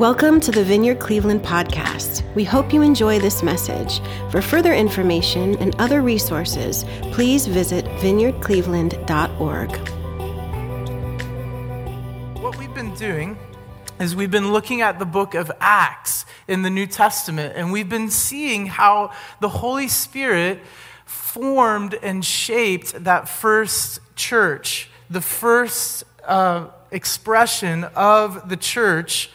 Welcome to the Vineyard Cleveland podcast. We hope you enjoy this message. For further information and other resources, please visit vineyardcleveland.org. What we've been doing is we've been looking at the book of Acts in the New Testament, and we've been seeing how the Holy Spirit formed and shaped that first church, the first uh, expression of the church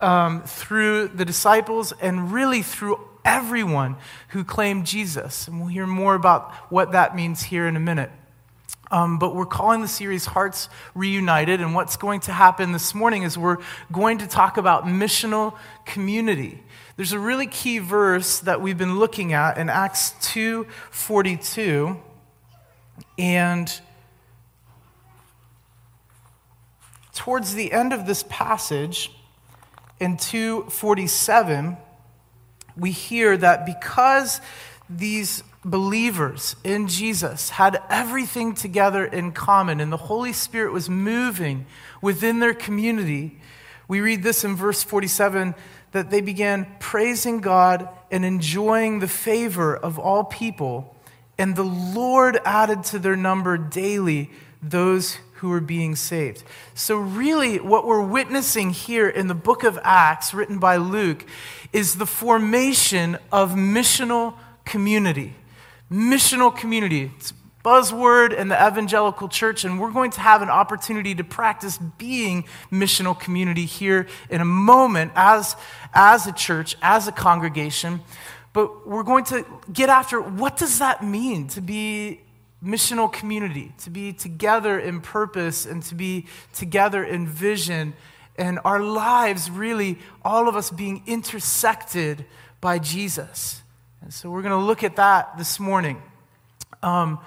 um, through the disciples and really through everyone who claimed Jesus. And we'll hear more about what that means here in a minute. Um, but we're calling the series Hearts Reunited. And what's going to happen this morning is we're going to talk about missional community. There's a really key verse that we've been looking at in Acts 2:42 and towards the end of this passage in 247, we hear that because these believers in Jesus had everything together in common and the Holy Spirit was moving within their community, we read this in verse 47 that they began praising God and enjoying the favor of all people. And the Lord added to their number daily those who are being saved. So, really, what we're witnessing here in the book of Acts, written by Luke, is the formation of missional community. Missional community. It's buzzword in the evangelical church, and we're going to have an opportunity to practice being missional community here in a moment as, as a church, as a congregation. But we're going to get after what does that mean to be missional community, to be together in purpose and to be together in vision, and our lives really, all of us being intersected by Jesus. And so we're going to look at that this morning. Um,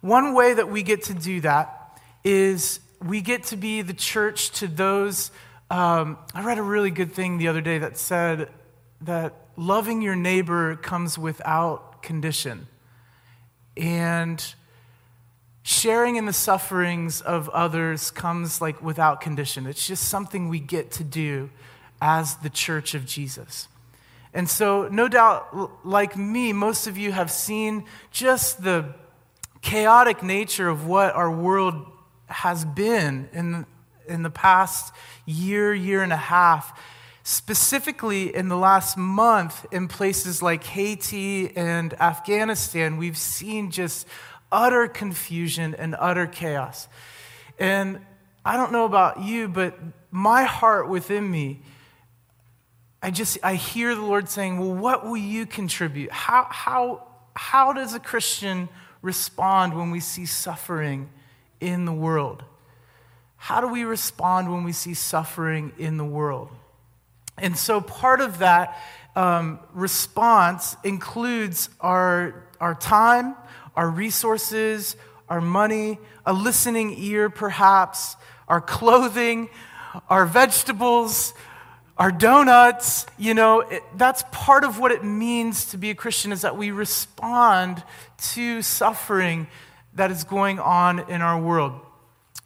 one way that we get to do that is we get to be the church to those. Um, I read a really good thing the other day that said that loving your neighbor comes without condition. And sharing in the sufferings of others comes like without condition. It's just something we get to do as the church of Jesus. And so, no doubt, like me, most of you have seen just the chaotic nature of what our world has been in, in the past year, year and a half. Specifically, in the last month, in places like Haiti and Afghanistan, we've seen just utter confusion and utter chaos. And I don't know about you, but my heart within me, I just I hear the Lord saying, "Well, what will you contribute? How how how does a Christian respond when we see suffering in the world? How do we respond when we see suffering in the world?" And so part of that um, response includes our, our time, our resources, our money, a listening ear, perhaps, our clothing, our vegetables, our donuts. You know, it, that's part of what it means to be a Christian is that we respond to suffering that is going on in our world.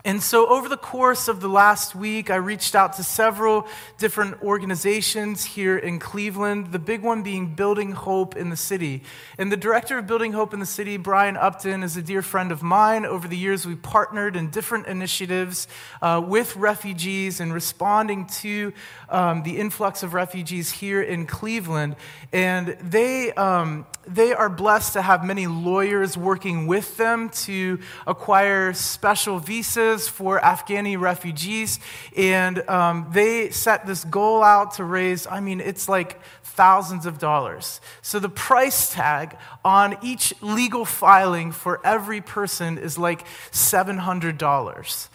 And so, over the course of the last week, I reached out to several different organizations here in Cleveland, the big one being Building Hope in the City. And the director of Building Hope in the City, Brian Upton, is a dear friend of mine. Over the years, we partnered in different initiatives uh, with refugees and responding to um, the influx of refugees here in Cleveland. And they, um, they are blessed to have many lawyers working with them to acquire special visas for Afghani refugees. And um, they set this goal out to raise, I mean, it's like thousands of dollars. So the price tag on each legal filing for every person is like $700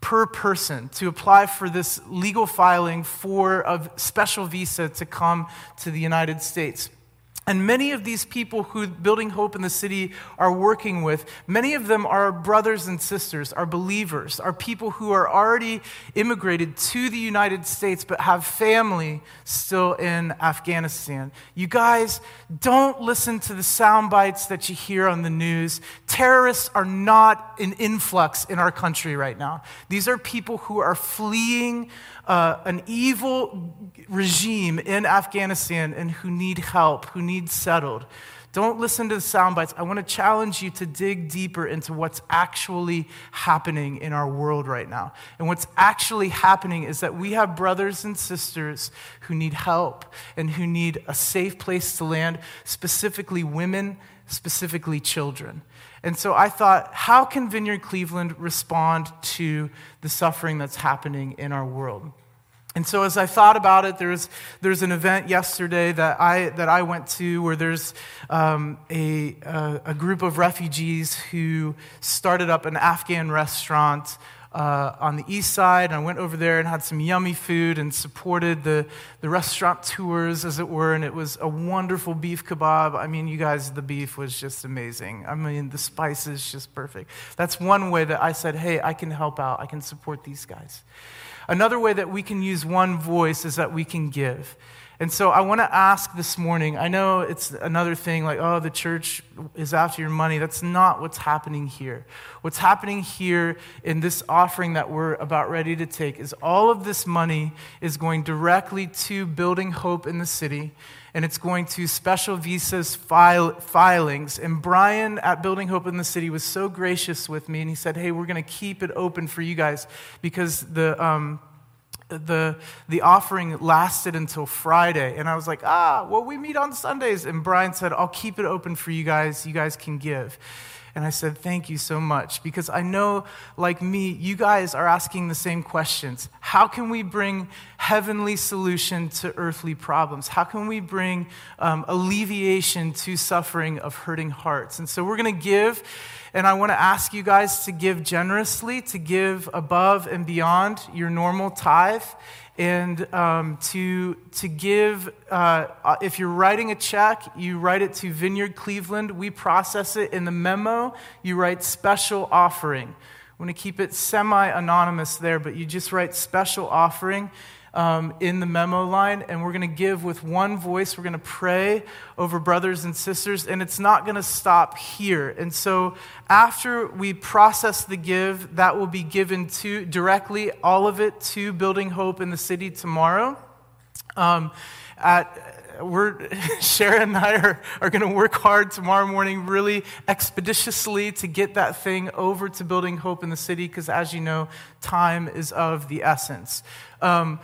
per person to apply for this legal filing for a special visa to come to the United States. And many of these people who Building Hope in the City are working with, many of them are brothers and sisters, are believers, are people who are already immigrated to the United States but have family still in Afghanistan. You guys, don't listen to the sound bites that you hear on the news. Terrorists are not an influx in our country right now. These are people who are fleeing uh, an evil regime in Afghanistan and who need help, who need settled. Don't listen to the sound bites. I want to challenge you to dig deeper into what's actually happening in our world right now. And what's actually happening is that we have brothers and sisters who need help and who need a safe place to land, specifically women, specifically children. And so I thought, how can Vineyard Cleveland respond to the suffering that's happening in our world? And so as I thought about it, there's, there's an event yesterday that I, that I went to where there's um, a, a, a, group of refugees who started up an Afghan restaurant uh, on the east side. And I went over there and had some yummy food and supported the, the restaurant tours, as it were. And it was a wonderful beef kebab. I mean, you guys, the beef was just amazing. I mean, the spices just perfect. That's one way that I said, hey, I can help out, I can support these guys. Another way that we can use one voice is that we can give. And so I want to ask this morning I know it's another thing like, oh, the church is after your money. That's not what's happening here. What's happening here in this offering that we're about ready to take is all of this money is going directly to building hope in the city and it's going to special visas file, filings. And Brian at Building Hope in the City was so gracious with me, and he said, Hey, we're going to keep it open for you guys because the. Um, the, the offering lasted until Friday. And I was like, ah, well, we meet on Sundays. And Brian said, I'll keep it open for you guys. You guys can give. And I said, Thank you so much. Because I know, like me, you guys are asking the same questions. How can we bring heavenly solution to earthly problems? How can we bring um, alleviation to suffering of hurting hearts? And so we're going to give. And I want to ask you guys to give generously, to give above and beyond your normal tithe and um, to, to give, uh, uh, if you're writing a check, you write it to Vineyard Cleveland. We process it in the memo. You write special offering. I want to keep it semi anonymous there, but you just write special offering um, in the memo line, and we're going to give with one voice. We're going to pray over brothers and sisters, and it's not going to stop here. And so, after we process the give, that will be given to directly, all of it, to Building Hope in the city tomorrow. Um, at we're, Sharon and I are, are going to work hard tomorrow morning, really expeditiously, to get that thing over to Building Hope in the city, because as you know, time is of the essence. Um,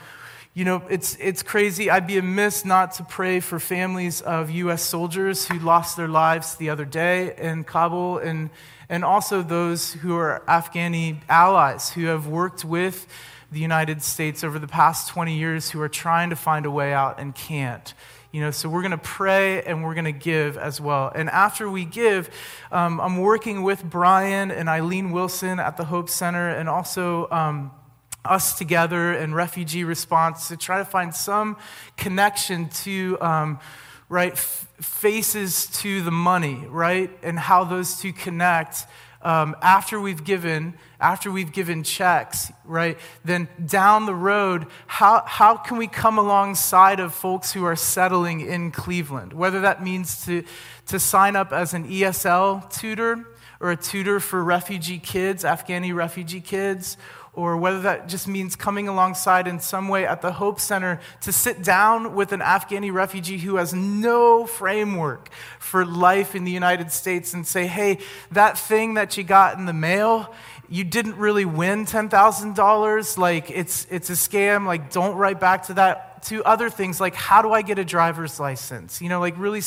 you know, it's, it's crazy. I'd be amiss not to pray for families of U.S. soldiers who lost their lives the other day in Kabul, and, and also those who are Afghani allies who have worked with the United States over the past 20 years who are trying to find a way out and can't. You know, so we're going to pray and we're going to give as well. And after we give, um, I'm working with Brian and Eileen Wilson at the Hope Center and also. Um, us together and refugee response to try to find some connection to um, right f- faces to the money right and how those two connect um, after we've given after we've given checks right then down the road how, how can we come alongside of folks who are settling in cleveland? Whether that means to, to sign up as an esl tutor or a tutor for refugee kids afghani refugee kids or whether that just means coming alongside in some way at the Hope Center to sit down with an Afghani refugee who has no framework for life in the United States and say, hey, that thing that you got in the mail, you didn't really win $10,000. Like, it's, it's a scam. Like, don't write back to that to other things like how do I get a driver's license? You know, like really,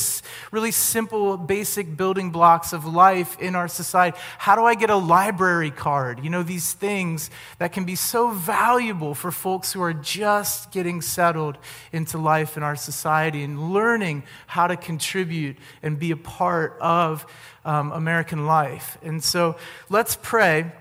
really simple, basic building blocks of life in our society. How do I get a library card? You know, these things that can be so valuable for folks who are just getting settled into life in our society and learning how to contribute and be a part of um, American life. And so let's pray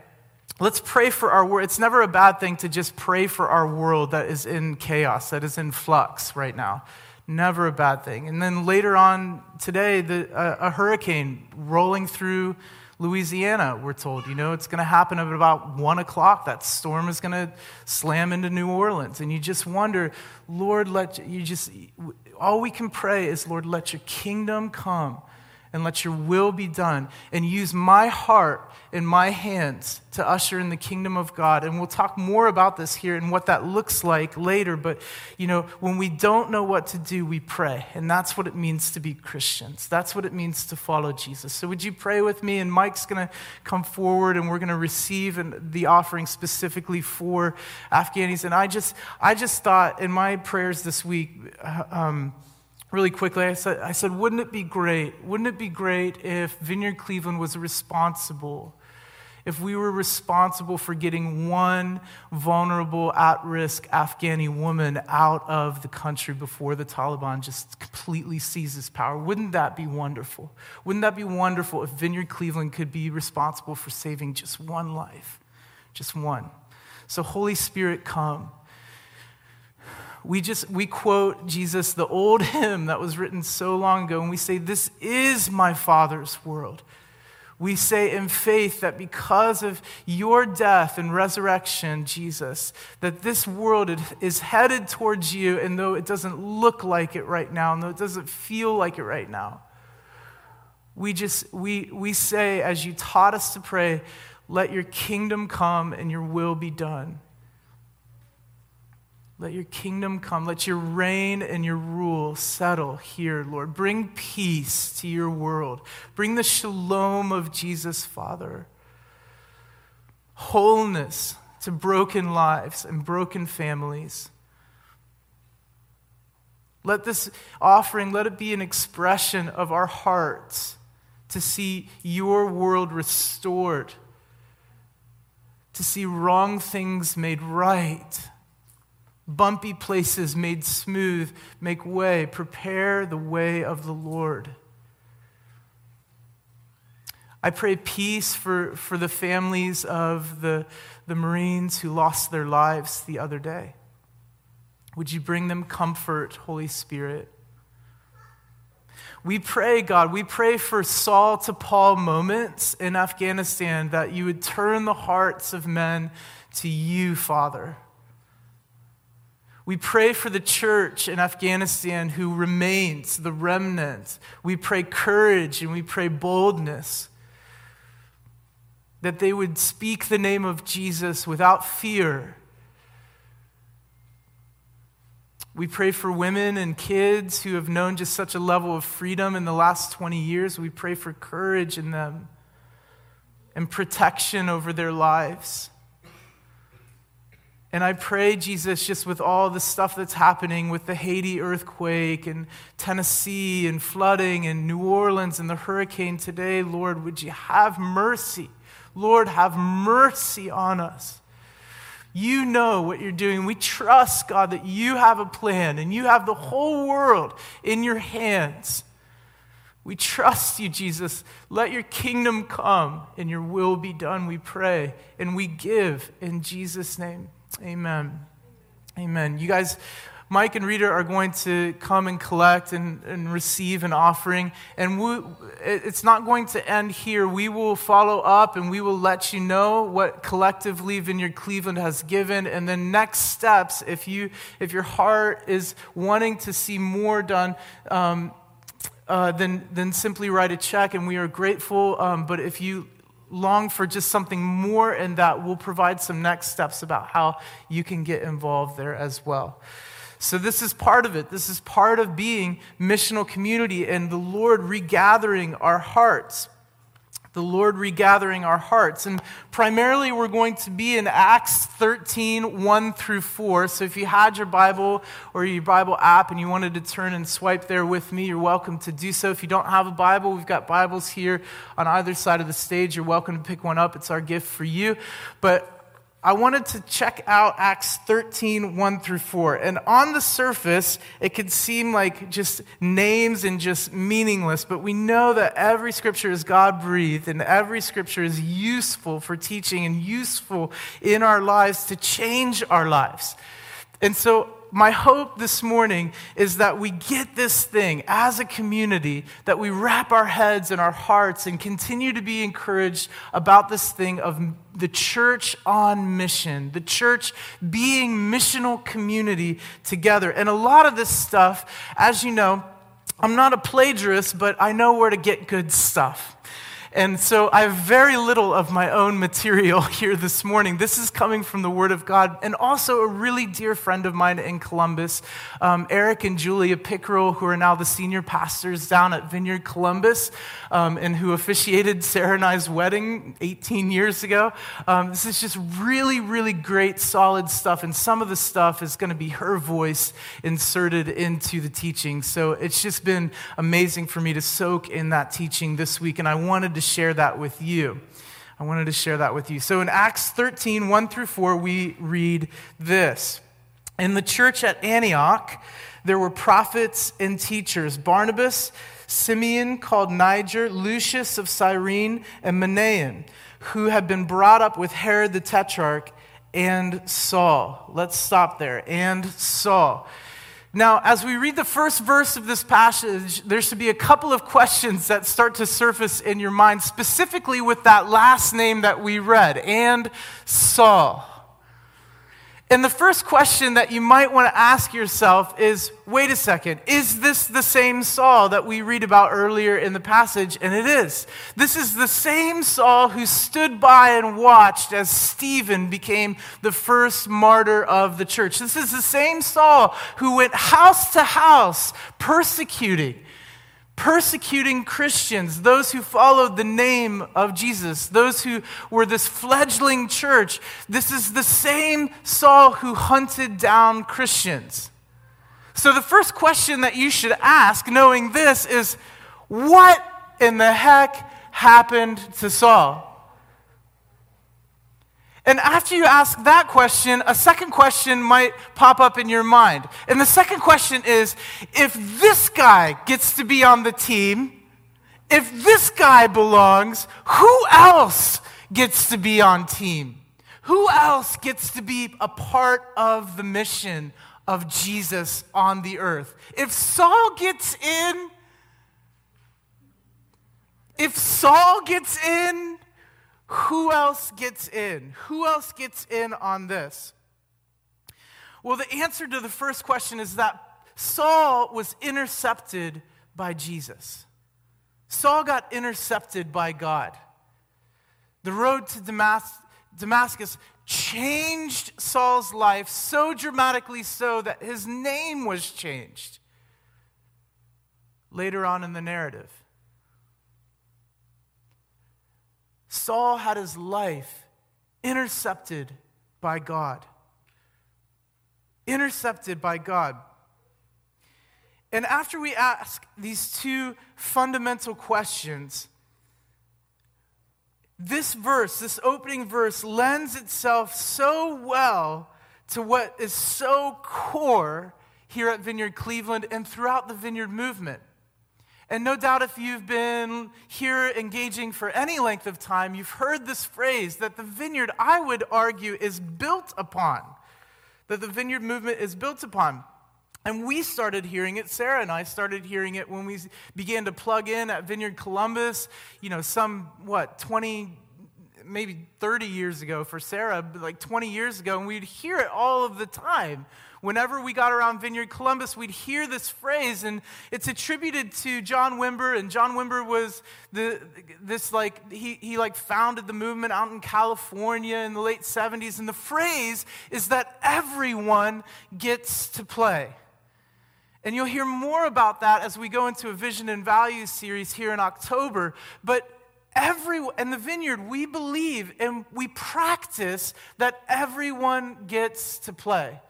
Let's pray for our world. It's never a bad thing to just pray for our world that is in chaos, that is in flux right now. Never a bad thing. And then later on today, the, a hurricane rolling through Louisiana, we're told. You know, it's going to happen at about one o'clock. That storm is going to slam into New Orleans. And you just wonder, Lord, let you just, all we can pray is, Lord, let your kingdom come and let your will be done. And use my heart and my hands to usher in the kingdom of God. And we'll talk more about this here and what that looks like later. But, you know, when we don't know what to do, we pray. And that's what it means to be Christians. That's what it means to follow Jesus. So, would you pray with me? And Mike's going to come forward and we're going to receive the offering specifically for Afghanis. And I just, I just thought in my prayers this week, uh, um, really quickly, I said, I said, wouldn't it be great? Wouldn't it be great if Vineyard Cleveland was responsible? If we were responsible for getting one vulnerable, at risk Afghani woman out of the country before the Taliban just completely seizes power, wouldn't that be wonderful? Wouldn't that be wonderful if Vineyard Cleveland could be responsible for saving just one life? Just one. So, Holy Spirit, come we just we quote jesus the old hymn that was written so long ago and we say this is my father's world. We say in faith that because of your death and resurrection jesus that this world is headed towards you and though it doesn't look like it right now and though it doesn't feel like it right now we just we we say as you taught us to pray let your kingdom come and your will be done let your kingdom come. Let your reign and your rule settle here, Lord. Bring peace to your world. Bring the shalom of Jesus, Father. Wholeness to broken lives and broken families. Let this offering, let it be an expression of our hearts to see your world restored, to see wrong things made right bumpy places made smooth, make way, prepare the way of the Lord. I pray peace for, for the families of the, the Marines who lost their lives the other day. Would you bring them comfort, Holy Spirit? We pray, God, we pray for Saul to Paul moments in Afghanistan that you would turn the hearts of men to you, Father. We pray for the church in Afghanistan who remains, the remnant. We pray courage and we pray boldness. That they would speak the name of Jesus without fear. We pray for women and kids who have known just such a level of freedom in the last 20 years. We pray for courage in them and protection over their lives. And I pray, Jesus, just with all the stuff that's happening with the Haiti earthquake and Tennessee and flooding and New Orleans and the hurricane today, Lord, would you have mercy? Lord, have mercy on us. You know what you're doing. We trust, God, that you have a plan and you have the whole world in your hands. We trust you, Jesus. Let your kingdom come and your will be done, we pray. And we give in Jesus' name. Amen. Amen. You guys, Mike and Rita are going to come and collect and, and receive an offering. And we, it's not going to end here. We will follow up and we will let you know what collectively Vineyard Cleveland has given. And then next steps, if, you, if your heart is wanting to see more done, um, uh, then, then simply write a check, and we are grateful. Um, but if you long for just something more in that, we'll provide some next steps about how you can get involved there as well. So, this is part of it. This is part of being missional community and the Lord regathering our hearts the Lord regathering our hearts. And primarily, we're going to be in Acts 13, 1 through 4. So if you had your Bible or your Bible app and you wanted to turn and swipe there with me, you're welcome to do so. If you don't have a Bible, we've got Bibles here on either side of the stage. You're welcome to pick one up, it's our gift for you. But I wanted to check out Acts 13, 1 through 4. And on the surface, it could seem like just names and just meaningless, but we know that every scripture is God breathed and every scripture is useful for teaching and useful in our lives to change our lives. And so my hope this morning is that we get this thing as a community, that we wrap our heads and our hearts and continue to be encouraged about this thing of the church on mission, the church being missional community together. And a lot of this stuff, as you know, I'm not a plagiarist, but I know where to get good stuff. And so I have very little of my own material here this morning. This is coming from the Word of God, and also a really dear friend of mine in Columbus, um, Eric and Julia Pickerel, who are now the senior pastors down at Vineyard Columbus, um, and who officiated Sarah and I's wedding 18 years ago. Um, this is just really, really great, solid stuff, and some of the stuff is going to be her voice inserted into the teaching. So it's just been amazing for me to soak in that teaching this week, and I wanted to share that with you. I wanted to share that with you. So in Acts 13, 1 through 4, we read this. In the church at Antioch, there were prophets and teachers Barnabas, Simeon called Niger, Lucius of Cyrene, and Manaen, who had been brought up with Herod the Tetrarch, and Saul. Let's stop there. And Saul. Now, as we read the first verse of this passage, there should be a couple of questions that start to surface in your mind, specifically with that last name that we read, and Saul. And the first question that you might want to ask yourself is wait a second, is this the same Saul that we read about earlier in the passage? And it is. This is the same Saul who stood by and watched as Stephen became the first martyr of the church. This is the same Saul who went house to house persecuting persecuting Christians, those who followed the name of Jesus, those who were this fledgling church. This is the same Saul who hunted down Christians. So, the first question that you should ask, knowing this, is what in the heck happened to Saul? And after you ask that question, a second question might pop up in your mind. And the second question is if this guy gets to be on the team, if this guy belongs, who else gets to be on team? Who else gets to be a part of the mission of Jesus on the earth? If Saul gets in, if Saul gets in, who else gets in? Who else gets in on this? Well, the answer to the first question is that Saul was intercepted by Jesus. Saul got intercepted by God. The road to Damas- Damascus changed Saul's life so dramatically so that his name was changed later on in the narrative. Saul had his life intercepted by God. Intercepted by God. And after we ask these two fundamental questions, this verse, this opening verse, lends itself so well to what is so core here at Vineyard Cleveland and throughout the Vineyard movement. And no doubt, if you've been here engaging for any length of time, you've heard this phrase that the vineyard, I would argue, is built upon. That the vineyard movement is built upon. And we started hearing it, Sarah and I started hearing it when we began to plug in at Vineyard Columbus, you know, some, what, 20, maybe 30 years ago for Sarah, like 20 years ago, and we'd hear it all of the time whenever we got around Vineyard Columbus, we'd hear this phrase, and it's attributed to John Wimber. And John Wimber was the, this like, he, he like founded the movement out in California in the late 70s. And the phrase is that everyone gets to play. And you'll hear more about that as we go into a vision and values series here in October. But every in the vineyard, we believe and we practice that everyone gets to play.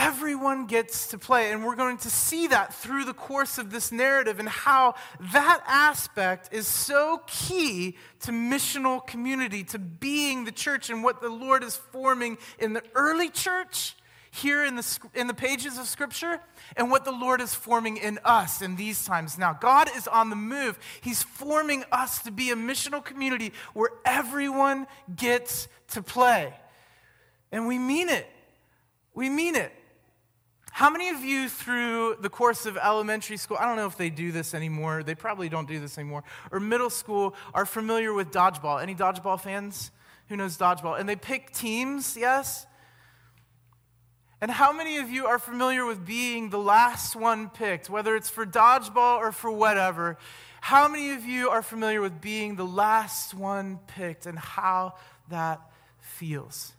Everyone gets to play. And we're going to see that through the course of this narrative and how that aspect is so key to missional community, to being the church and what the Lord is forming in the early church here in the, in the pages of Scripture and what the Lord is forming in us in these times now. God is on the move. He's forming us to be a missional community where everyone gets to play. And we mean it. We mean it. How many of you, through the course of elementary school, I don't know if they do this anymore, they probably don't do this anymore, or middle school, are familiar with dodgeball? Any dodgeball fans? Who knows dodgeball? And they pick teams, yes? And how many of you are familiar with being the last one picked, whether it's for dodgeball or for whatever? How many of you are familiar with being the last one picked and how that feels?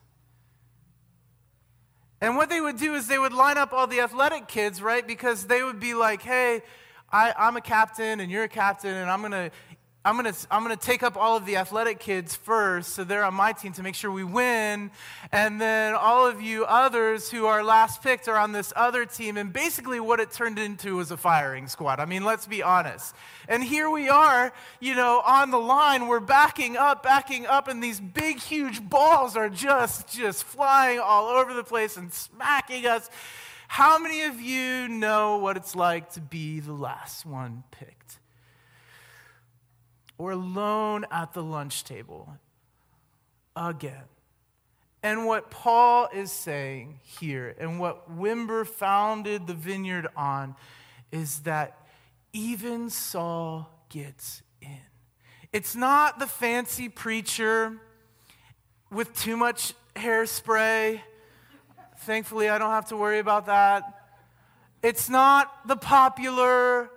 And what they would do is they would line up all the athletic kids, right? Because they would be like, hey, I, am a captain and you're a captain, and I'm going to I'm going to I'm going to take up all of the athletic kids first, so they're on my team to make sure we win. And then all of you others who are last picked are on this other team. And basically, what it turned into was a firing squad. I mean, let's be honest. And here we are, you know, on the line. We're backing up, backing up, and these big, huge balls are just, just flying all over the place and smacking us. How many of you know what it's like to be the last one picked? Or alone at the lunch table again. And what Paul is saying here, and what Wimber founded the vineyard on, is that even Saul gets in. It's not the fancy preacher with too much hairspray. Thankfully, I don't have to worry about that. It's not the popular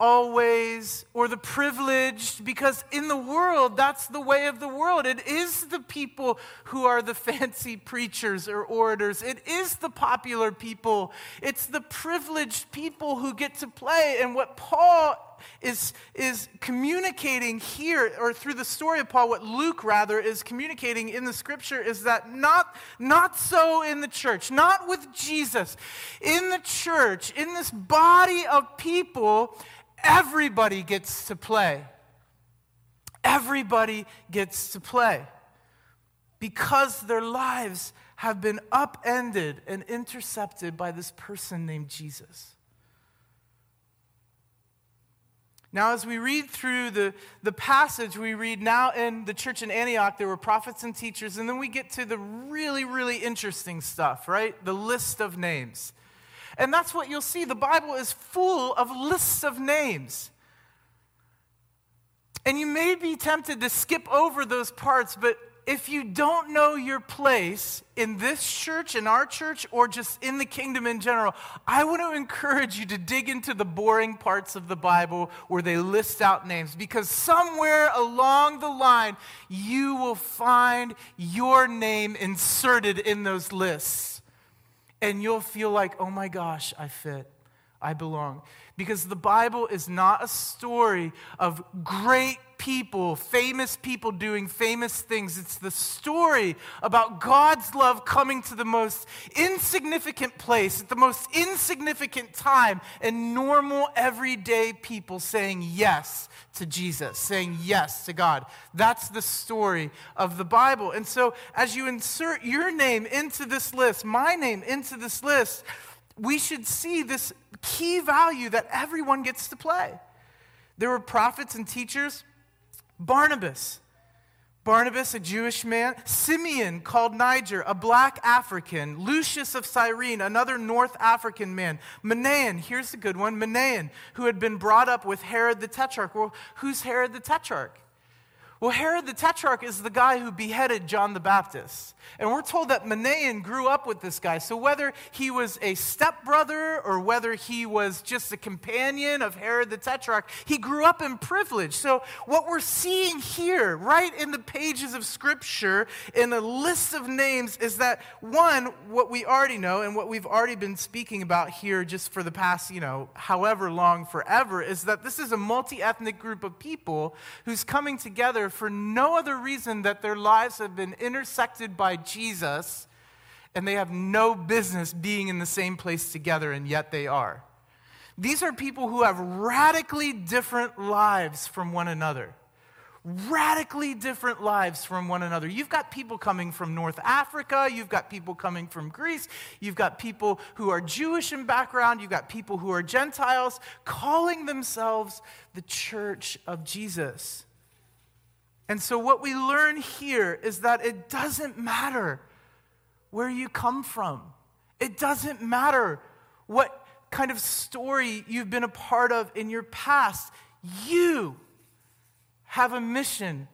always, or the privileged, because in the world, that's the way of the world. It is the people who are the fancy preachers or orators, it is the popular people, it's the privileged people who get to play. And what Paul is, is communicating here, or through the story of Paul, what Luke rather is communicating in the scripture is that not, not so in the church, not with Jesus. In the church, in this body of people, Everybody gets to play. Everybody gets to play because their lives have been upended and intercepted by this person named Jesus. Now, as we read through the, the passage, we read now in the church in Antioch, there were prophets and teachers, and then we get to the really, really interesting stuff, right? The list of names. And that's what you'll see. The Bible is full of lists of names. And you may be tempted to skip over those parts, but if you don't know your place in this church, in our church, or just in the kingdom in general, I want to encourage you to dig into the boring parts of the Bible where they list out names because somewhere along the line, you will find your name inserted in those lists and you'll feel like, oh my gosh, I fit. I belong. Because the Bible is not a story of great people, famous people doing famous things. It's the story about God's love coming to the most insignificant place at the most insignificant time, and normal, everyday people saying yes to Jesus, saying yes to God. That's the story of the Bible. And so, as you insert your name into this list, my name into this list, we should see this key value that everyone gets to play. There were prophets and teachers. Barnabas. Barnabas, a Jewish man. Simeon, called Niger, a black African. Lucius of Cyrene, another North African man. Manaen, here's a good one. Manaen, who had been brought up with Herod the Tetrarch. Well, who's Herod the Tetrarch? Well, Herod the Tetrarch is the guy who beheaded John the Baptist. And we're told that Manaen grew up with this guy. So whether he was a stepbrother or whether he was just a companion of Herod the Tetrarch, he grew up in privilege. So what we're seeing here, right in the pages of Scripture, in a list of names, is that one, what we already know and what we've already been speaking about here just for the past, you know, however long, forever, is that this is a multi ethnic group of people who's coming together for no other reason that their lives have been intersected by Jesus and they have no business being in the same place together, and yet they are. These are people who have radically different lives from one another. Radically different lives from one another. You've got people coming from North Africa, you've got people coming from Greece, you've got people who are Jewish in background, you've got people who are Gentiles calling themselves the church of Jesus. And so, what we learn here is that it doesn't matter where you come from, It doesn't matter what kind of story you've been a part of in your past. You have a mission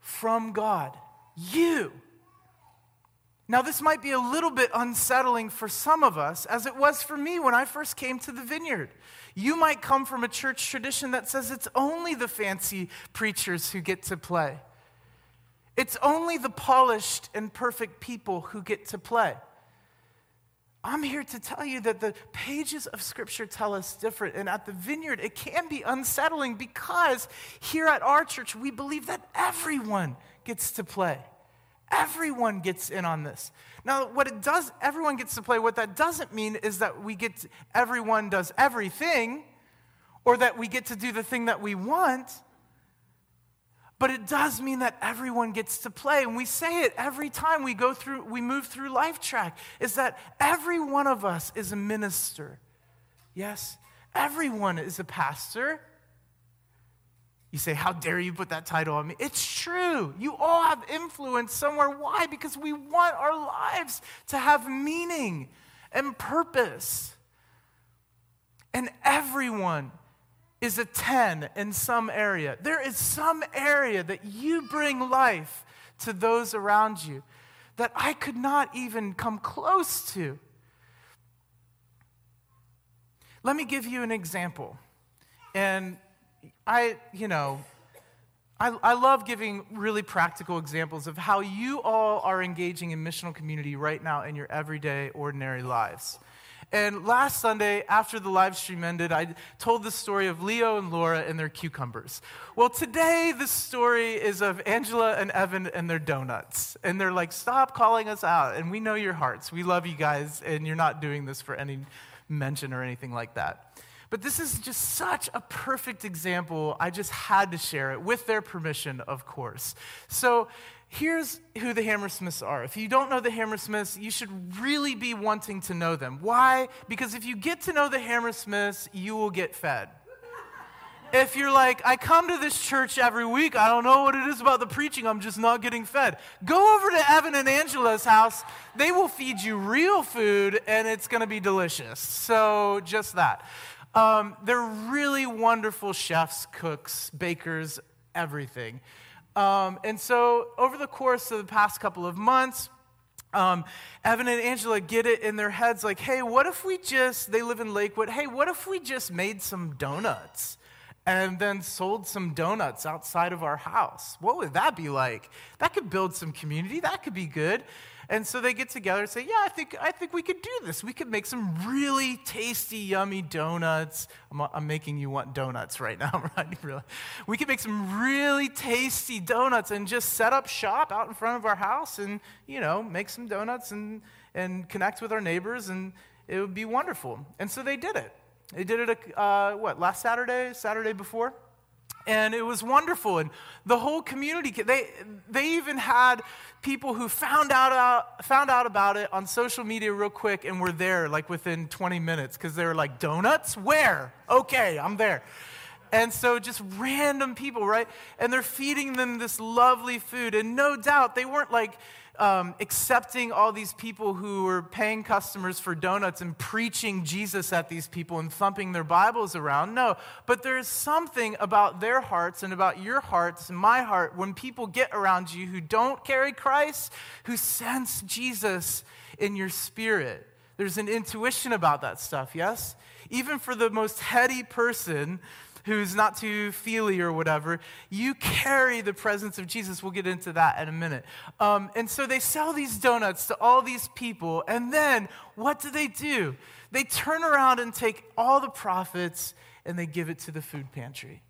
from God. You. Now, this might be a little bit unsettling for some of us, as it was for me when I first came to the vineyard. You might come from a church tradition that says it's only the fancy preachers who get to play, it's only the polished and perfect people who get to play. I'm here to tell you that the pages of Scripture tell us different. And at the vineyard, it can be unsettling because here at our church, we believe that everyone gets to play. Everyone gets in on this. Now, what it does, everyone gets to play. What that doesn't mean is that we get, to, everyone does everything, or that we get to do the thing that we want. But it does mean that everyone gets to play. And we say it every time we go through, we move through Life Track, is that every one of us is a minister. Yes? Everyone is a pastor. You say, How dare you put that title on me? It's true. You all have influence somewhere. Why? Because we want our lives to have meaning and purpose. And everyone is a 10 in some area. There is some area that you bring life to those around you that I could not even come close to. Let me give you an example. And I, you know, I, I love giving really practical examples of how you all are engaging in missional community right now in your everyday, ordinary lives. And last Sunday, after the live stream ended, I told the story of Leo and Laura and their cucumbers. Well, today, the story is of Angela and Evan and their donuts. And they're like, stop calling us out. And we know your hearts. We love you guys, and you're not doing this for any mention or anything like that. But this is just such a perfect example. I just had to share it with their permission, of course. So here's who the Hammersmiths are. If you don't know the Hammersmiths, you should really be wanting to know them. Why? Because if you get to know the Hammersmiths, you will get fed. If you're like, I come to this church every week, I don't know what it is about the preaching, I'm just not getting fed. Go over to Evan and Angela's house. They will feed you real food and it's going to be delicious. So, just that. Um, they're really wonderful chefs, cooks, bakers, everything. Um, and so, over the course of the past couple of months, um, Evan and Angela get it in their heads like, hey, what if we just, they live in Lakewood, hey, what if we just made some donuts? and then sold some donuts outside of our house. What would that be like? That could build some community. That could be good. And so they get together and say, Yeah, I think, I think we could do this. We could make some really tasty, yummy donuts. I'm, I'm making you want donuts right now, right? We could make some really tasty donuts and just set up shop out in front of our house and, you know, make some donuts and, and connect with our neighbors, and it would be wonderful. And so they did it. They did it, uh, what, last Saturday, Saturday before? And it was wonderful. And the whole community they, they even had people who found out, uh, found out about it on social media real quick and were there like within 20 minutes because they were like donuts? Where? Okay i'm there. And so just random people right? And they're feeding them this lovely food. And no doubt they weren't like um, accepting all these people who were paying customers for donuts and preaching Jesus at these people and thumping their Bibles around. No, but there's something about their hearts and about your hearts and my heart when people get around you who don't carry Christ, who sense Jesus in your spirit. There's an intuition about that stuff, yes? Even for the most heady person, who's not too feely or whatever, you carry the presence of Jesus. We'll get into that in a minute. Um, and so they sell these donuts to all these people, and then what do they do? They turn around and take all the profits and they give it to the food pantry.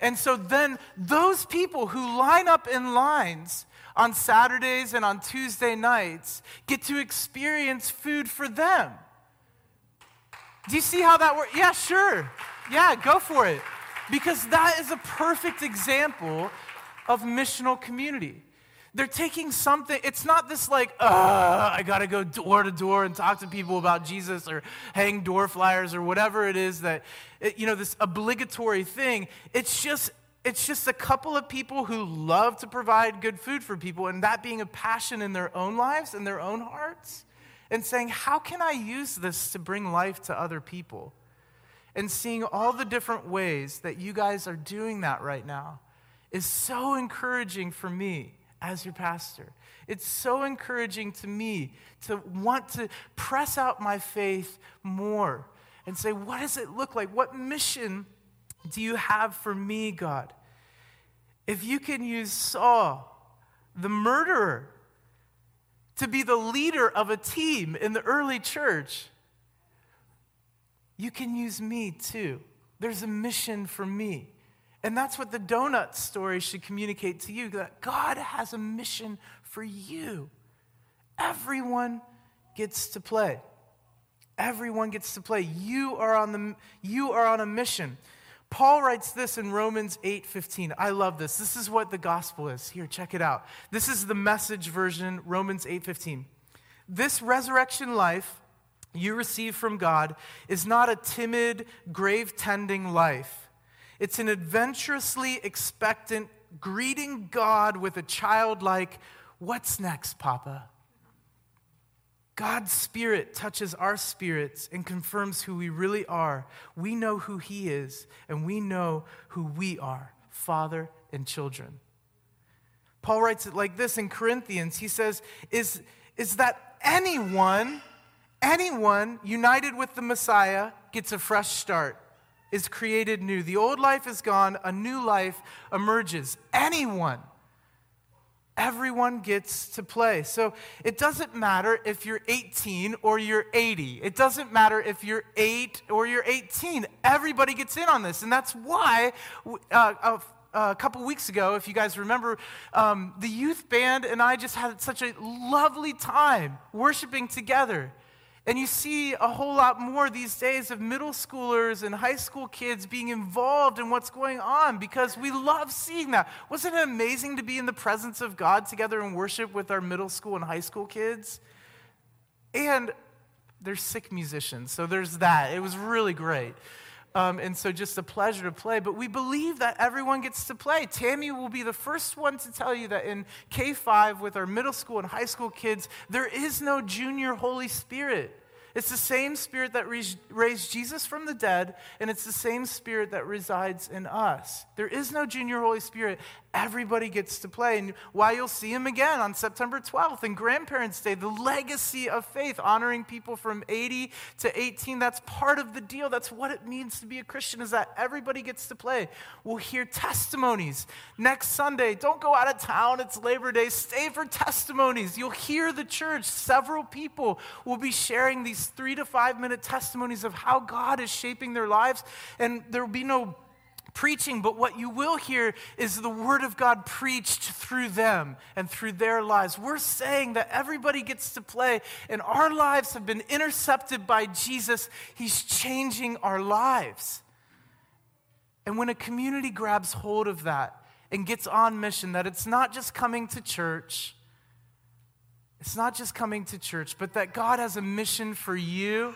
And so then those people who line up in lines on Saturdays and on Tuesday nights get to experience food for them. Do you see how that works? Yeah, sure. Yeah, go for it. Because that is a perfect example of missional community. They're taking something, it's not this like, I gotta go door to door and talk to people about Jesus or hang door flyers or whatever it is that, you know, this obligatory thing. It's just, it's just a couple of people who love to provide good food for people and that being a passion in their own lives and their own hearts. and saying, How can I use this to bring life to other people? And seeing all the different ways that you guys are doing that right now is so encouraging for me as your pastor. It's so encouraging to me to want to press out my faith more and say, What does it look like? What mission do you have for me, God? If you can use Saul, the murderer, to be the leader of a team in the early church, you can use me too. There's a mission for me. And that's what the donut story should communicate to you that God has a mission for you. Everyone gets to play. Everyone gets to play. You are on, the, you are on a mission. Paul writes this in Romans 8:15. I love this. This is what the gospel is. Here, check it out. This is the message version, Romans 8:15. This resurrection life you receive from God is not a timid, grave tending life. It's an adventurously expectant greeting God with a childlike, What's next, Papa? God's Spirit touches our spirits and confirms who we really are. We know who He is, and we know who we are Father and children. Paul writes it like this in Corinthians. He says, Is, is that anyone, anyone united with the Messiah gets a fresh start, is created new. The old life is gone, a new life emerges. Anyone Everyone gets to play. So it doesn't matter if you're 18 or you're 80. It doesn't matter if you're 8 or you're 18. Everybody gets in on this. And that's why uh, a, couple weeks ago, if you guys remember, um, the youth band and I just had such a lovely time worshiping together. And you see a whole lot more these days of middle schoolers and high school kids being involved in what's going on because we love seeing that. Wasn't it amazing to be in the presence of God together and worship with our middle school and high school kids? And they're sick musicians, so there's that. It was really great. Um, and so just a pleasure to play. But we believe that everyone gets to play. Tammy will be the first one to tell you that in K 5 with our middle school and high school kids, there is no junior Holy Spirit. It's the same spirit that raised Jesus from the dead, and it's the same spirit that resides in us. There is no junior Holy Spirit. Everybody gets to play. And why you'll see him again on September 12th and Grandparents' Day, the legacy of faith, honoring people from 80 to 18. That's part of the deal. That's what it means to be a Christian, is that everybody gets to play. We'll hear testimonies. Next Sunday, don't go out of town. It's Labor Day. Stay for testimonies. You'll hear the church. Several people will be sharing these three to five minute testimonies of how God is shaping their lives. And there will be no preaching, but what you will hear is the Word of God preached through them and through their lives. We're saying that everybody gets to play, and our lives have been intercepted by Jesus. He's changing our lives. And when a community grabs hold of that and gets on mission, that it's not just coming to church, it's not just coming to church, but that God has a mission for you,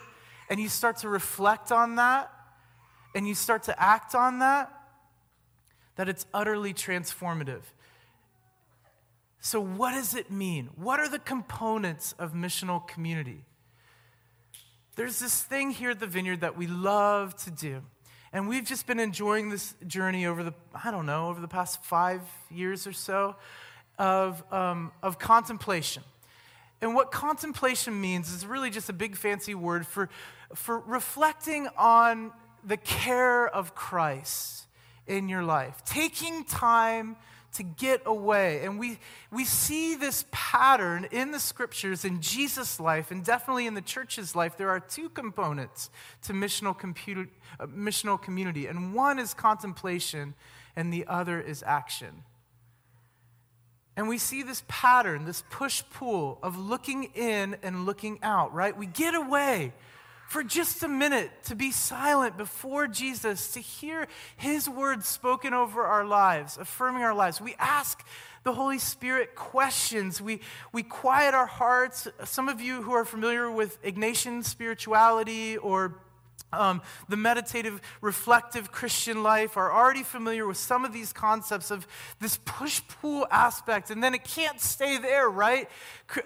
and you start to reflect on that and you start to act on that, that it's utterly transformative. So, what does it mean? What are the components of missional community? There's this thing here at the vineyard that we love to do. And we've just been enjoying this journey over the, I don't know, over the past five years or so of, um, of contemplation. And what contemplation means is really just a big fancy word for, for reflecting on the care of Christ in your life, taking time to get away. And we, we see this pattern in the scriptures, in Jesus' life, and definitely in the church's life. There are two components to missional, computer, uh, missional community, and one is contemplation, and the other is action. And we see this pattern, this push pull of looking in and looking out, right? We get away for just a minute to be silent before Jesus, to hear his words spoken over our lives, affirming our lives. We ask the Holy Spirit questions. We, we quiet our hearts. Some of you who are familiar with Ignatian spirituality or um, the meditative, reflective Christian life are already familiar with some of these concepts of this push pull aspect. And then it can't stay there, right?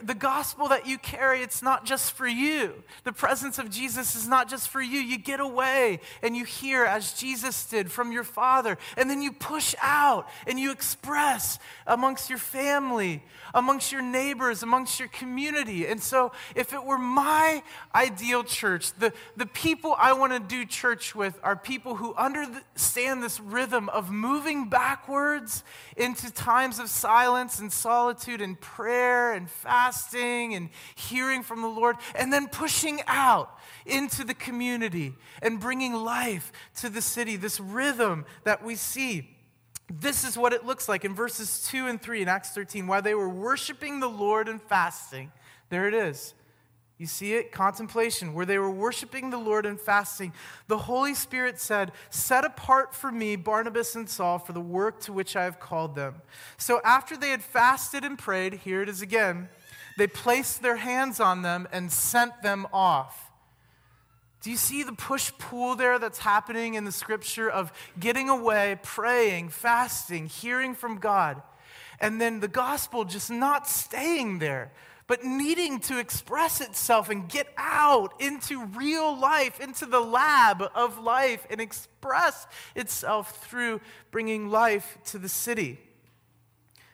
The gospel that you carry, it's not just for you. The presence of Jesus is not just for you. You get away and you hear, as Jesus did, from your Father. And then you push out and you express amongst your family, amongst your neighbors, amongst your community. And so, if it were my ideal church, the, the people I want to do church with are people who understand this rhythm of moving backwards into times of silence and solitude and prayer and fasting and hearing from the Lord, and then pushing out into the community and bringing life to the city. This rhythm that we see. This is what it looks like in verses 2 and 3 in Acts 13. While they were worshiping the Lord and fasting, there it is. You see it? Contemplation, where they were worshiping the Lord and fasting. The Holy Spirit said, Set apart for me Barnabas and Saul for the work to which I have called them. So after they had fasted and prayed, here it is again, they placed their hands on them and sent them off. Do you see the push pull there that's happening in the scripture of getting away, praying, fasting, hearing from God, and then the gospel just not staying there? But needing to express itself and get out into real life, into the lab of life, and express itself through bringing life to the city.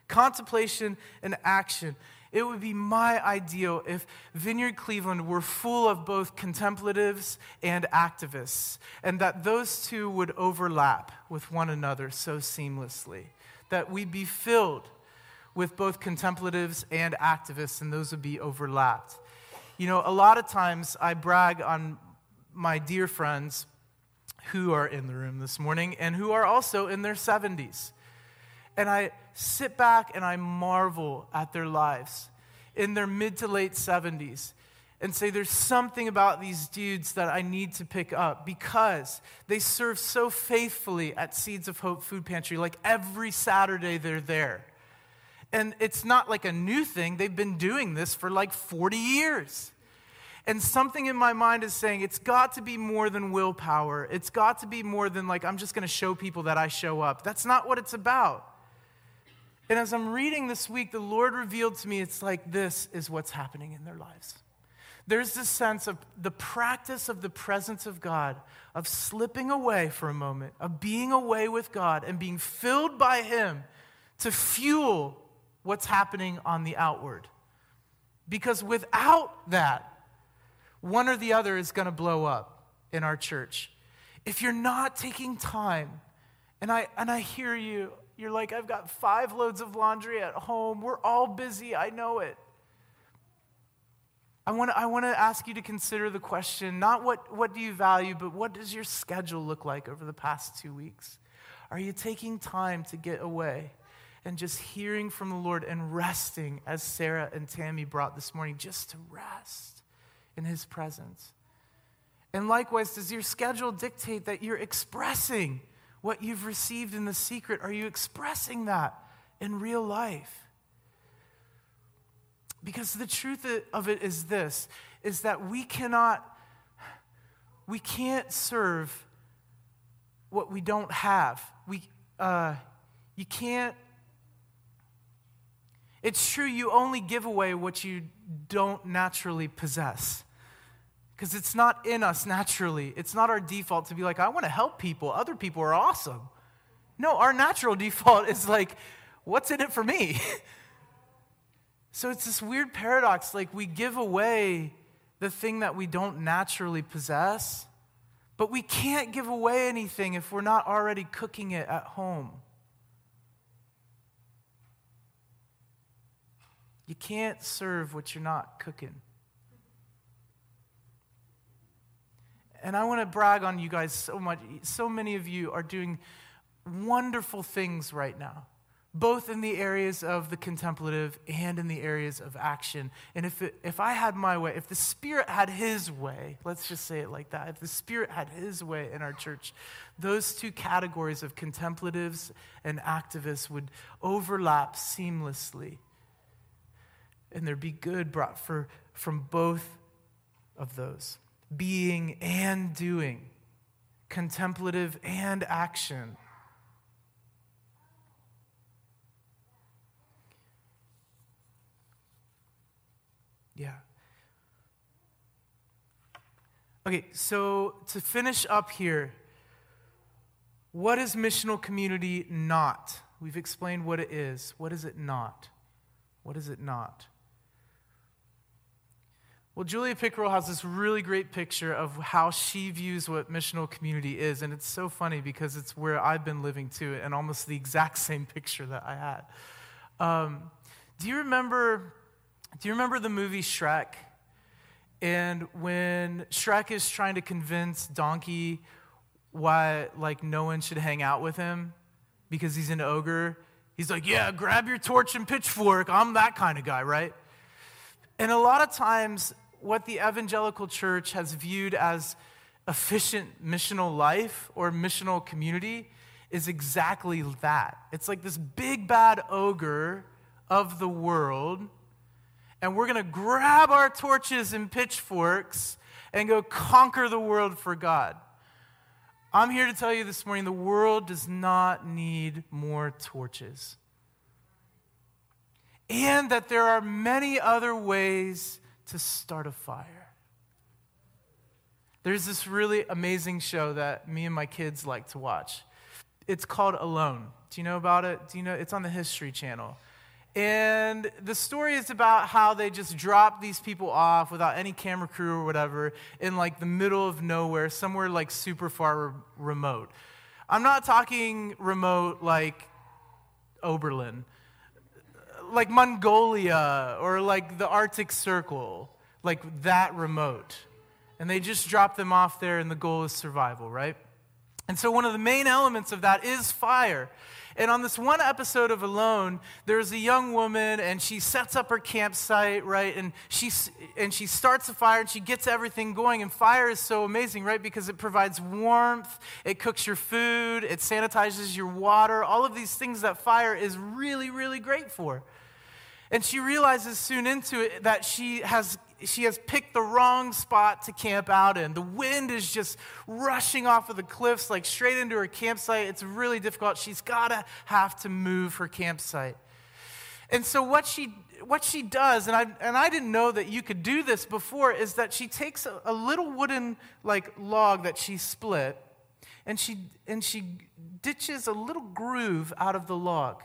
Contemplation and action. It would be my ideal if Vineyard Cleveland were full of both contemplatives and activists, and that those two would overlap with one another so seamlessly, that we be filled with both contemplatives and activists, and those would be overlapped. You know, a lot of times I brag on my dear friends who are in the room this morning and who are also in their 70s. And I sit back and I marvel at their lives in their mid to late 70s and say, There's something about these dudes that I need to pick up because they serve so faithfully at Seeds of Hope Food Pantry. Like every Saturday, they're there. And it's not like a new thing, they've been doing this for like 40 years. And something in my mind is saying it's got to be more than willpower. It's got to be more than like, I'm just going to show people that I show up. That's not what it's about. And as I'm reading this week, the Lord revealed to me it's like this is what's happening in their lives. There's this sense of the practice of the presence of God, of slipping away for a moment, of being away with God and being filled by Him to fuel what's happening on the outward. Because without that, one or the other is going to blow up in our church. If you're not taking time, and I, and I hear you, you're like, I've got five loads of laundry at home. We're all busy. I know it. I want to I want to ask you to consider the question not what, what do you value, but what does your schedule look like over the past two weeks? Are you taking time to get away? And just hearing from the Lord and resting, as Sarah and Tammy brought this morning, just to rest in His presence. And likewise, does your schedule dictate that you're expressing what you've received in the secret? Are you expressing that in real life? Because the truth of it is this is that we cannot we can't serve what we don't have. We uh, you can't it's true, you only give away what you don't naturally possess. Because it's not in us naturally. It's not our default to be like, I want to help people. Other people are awesome. No, our natural default is like, what's in it for me? so it's this weird paradox. Like, we give away the thing that we don't naturally possess, but we can't give away anything if we're not already cooking it at home. You can't serve what you're not cooking. And I want to brag on you guys so much. So many of you are doing wonderful things right now, both in the areas of the contemplative and in the areas of action. And if, it, if I had my way, if the Spirit had His way, let's just say it like that, if the Spirit had His way in our church, those two categories of contemplatives and activists would overlap seamlessly and there be good brought for, from both of those. being and doing, contemplative and action. Yeah. Okay, so to finish up here, what is missional community not? We've explained what it is. What is it not? What is it not? Well, Julia Pickerel has this really great picture of how she views what missional community is. And it's so funny because it's where I've been living too, and almost the exact same picture that I had. Um, do you remember? Do you remember the movie Shrek? And when Shrek is trying to convince Donkey why like no one should hang out with him because he's an ogre, he's like, "Yeah, grab your torch and pitchfork. I'm that kind of guy, right?" And a lot of times what the evangelical church has viewed as efficient missional life or missional community is exactly that. It's like this big bad ogre of the world, and we're going to grab our torches and pitchforks and go conquer the world for God. I'm here to tell you this morning the world does not need more torches. And that there are many other ways to start a fire. There's this really amazing show that me and my kids like to watch. It's called Alone. Do you know about it? Do you know? It's on the History Channel. And the story is about how they just drop these people off without any camera crew or whatever in like the middle of nowhere, somewhere like super far re- remote. I'm not talking remote like Oberlin like Mongolia or like the Arctic Circle, like that remote. And they just drop them off there, and the goal is survival, right? And so, one of the main elements of that is fire. And on this one episode of Alone, there's a young woman, and she sets up her campsite, right? And she, and she starts a fire, and she gets everything going. And fire is so amazing, right? Because it provides warmth, it cooks your food, it sanitizes your water, all of these things that fire is really, really great for. And she realizes soon into it that she has, she has picked the wrong spot to camp out in. The wind is just rushing off of the cliffs, like straight into her campsite. It's really difficult. She's got to have to move her campsite. And so, what she, what she does, and I, and I didn't know that you could do this before, is that she takes a, a little wooden like log that she split, and she, and she ditches a little groove out of the log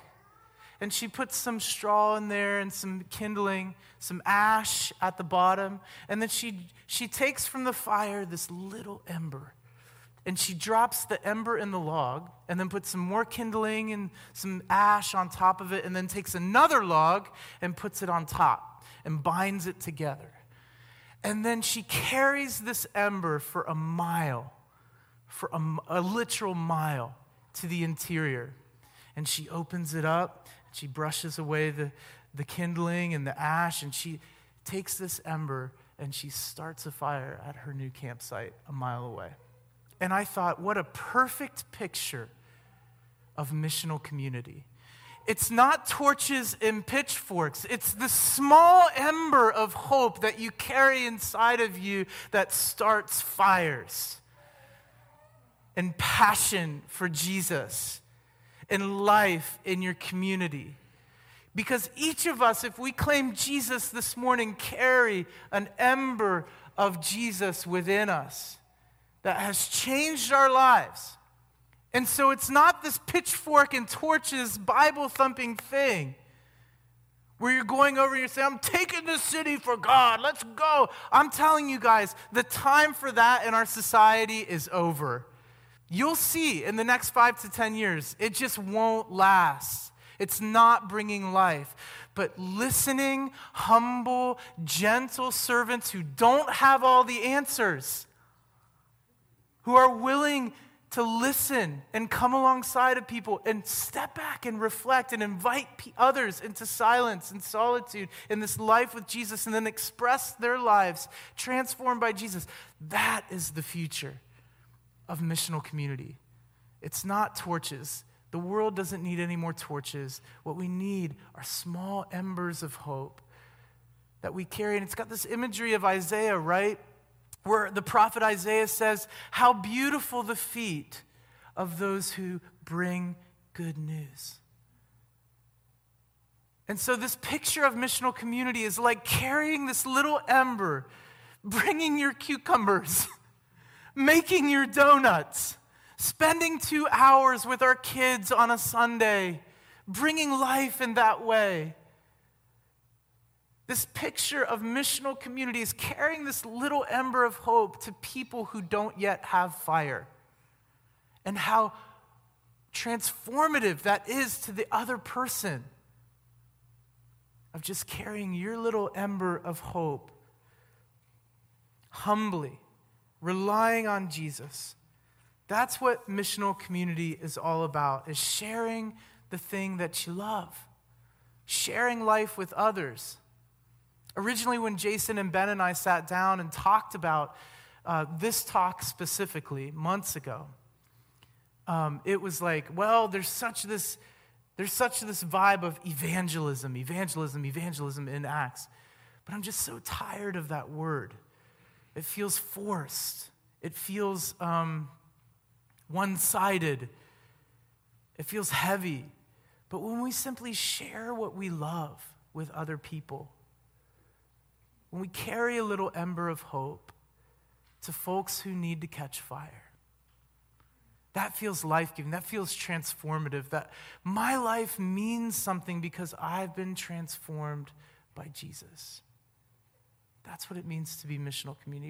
and she puts some straw in there and some kindling, some ash at the bottom. And then she, she takes from the fire this little ember and she drops the ember in the log and then puts some more kindling and some ash on top of it and then takes another log and puts it on top and binds it together. And then she carries this ember for a mile, for a, a literal mile to the interior. And she opens it up she brushes away the, the kindling and the ash, and she takes this ember and she starts a fire at her new campsite a mile away. And I thought, what a perfect picture of missional community. It's not torches and pitchforks. It's the small ember of hope that you carry inside of you that starts fires and passion for Jesus and life in your community. Because each of us, if we claim Jesus this morning, carry an ember of Jesus within us that has changed our lives. And so it's not this pitchfork and torches Bible thumping thing where you're going over and you're saying, I'm taking the city for God, let's go. I'm telling you guys, the time for that in our society is over. You'll see in the next five to 10 years, it just won't last. It's not bringing life. But listening, humble, gentle servants who don't have all the answers, who are willing to listen and come alongside of people and step back and reflect and invite others into silence and solitude in this life with Jesus and then express their lives transformed by Jesus. That is the future of missional community. It's not torches. The world doesn't need any more torches. What we need are small embers of hope that we carry. And it's got this imagery of Isaiah, right? where the prophet Isaiah says, How beautiful the feet of those who bring good news. And so, this picture of missional community is like carrying this little ember, bringing your cucumbers, making your donuts, spending two hours with our kids on a Sunday, bringing life in that way. This picture of missional communities carrying this little ember of hope to people who don't yet have fire. And how transformative that is to the other person of just carrying your little ember of hope humbly, relying on Jesus. That's what missional community is all about, is sharing the thing that you love, sharing life with others. Originally, when Jason and Ben and I sat down and talked about uh, this talk specifically months ago, um, it was like, well, there's such this, there's such this vibe of evangelism, evangelism, evangelism in Acts. But I'm just so tired of that word. It feels forced. It feels um, one sided. It feels heavy. But when we simply share what we love with other people, when we carry a little ember of hope to folks who need to catch fire. That feels life giving. That feels transformative. That my life means something because I've been transformed by Jesus. That's what it means to be missional community.